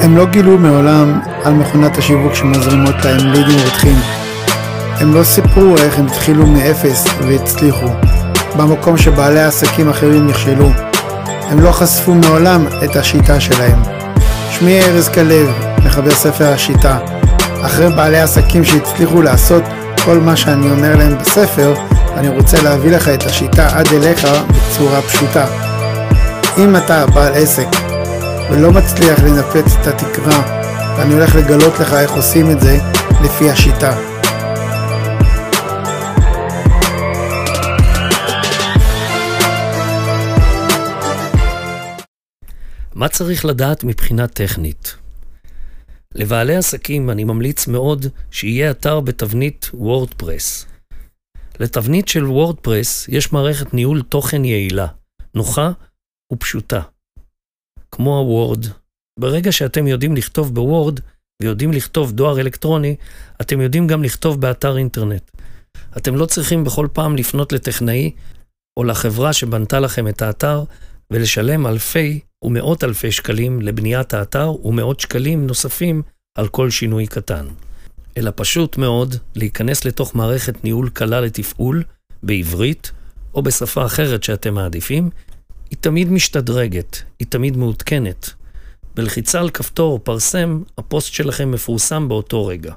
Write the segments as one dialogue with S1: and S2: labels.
S1: הם לא גילו מעולם על מכונת השיווק שמזרימות להם לידים רותחים. הם לא סיפרו איך הם התחילו מאפס והצליחו, במקום שבעלי עסקים אחרים נכשלו. הם לא חשפו מעולם את השיטה שלהם. שמי ארז כלב, מחבר ספר השיטה. אחרי בעלי עסקים שהצליחו לעשות כל מה שאני אומר להם בספר, אני רוצה להביא לך את השיטה עד אליך בצורה פשוטה. אם אתה בעל עסק ולא מצליח לנפץ את התקרה, ואני הולך לגלות לך איך עושים את זה לפי השיטה.
S2: מה צריך לדעת מבחינה טכנית? לבעלי עסקים אני ממליץ מאוד שיהיה אתר בתבנית וורדפרס. לתבנית של וורדפרס יש מערכת ניהול תוכן יעילה, נוחה ופשוטה. כמו הוורד, ברגע שאתם יודעים לכתוב בוורד ויודעים לכתוב דואר אלקטרוני, אתם יודעים גם לכתוב באתר אינטרנט. אתם לא צריכים בכל פעם לפנות לטכנאי או לחברה שבנתה לכם את האתר ולשלם אלפי ומאות אלפי שקלים לבניית האתר ומאות שקלים נוספים על כל שינוי קטן. אלא פשוט מאוד להיכנס לתוך מערכת ניהול קלה לתפעול, בעברית, או בשפה אחרת שאתם מעדיפים, היא תמיד משתדרגת, היא תמיד מעודכנת. בלחיצה על כפתור פרסם, הפוסט שלכם מפורסם באותו רגע.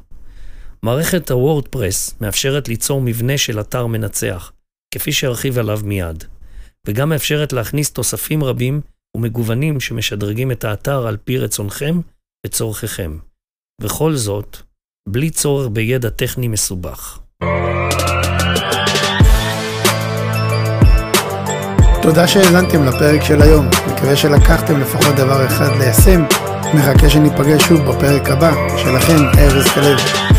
S2: מערכת הוורדפרס מאפשרת ליצור מבנה של אתר מנצח, כפי שארחיב עליו מיד, וגם מאפשרת להכניס תוספים רבים ומגוונים שמשדרגים את האתר על פי רצונכם וצורככם. וכל זאת, בלי צורך בידע טכני מסובך.
S1: תודה שהאזנתם לפרק של היום, מקווה שלקחתם לפחות דבר אחד ליישם, מחכה שניפגש שוב בפרק הבא, שלכם ארז כלב.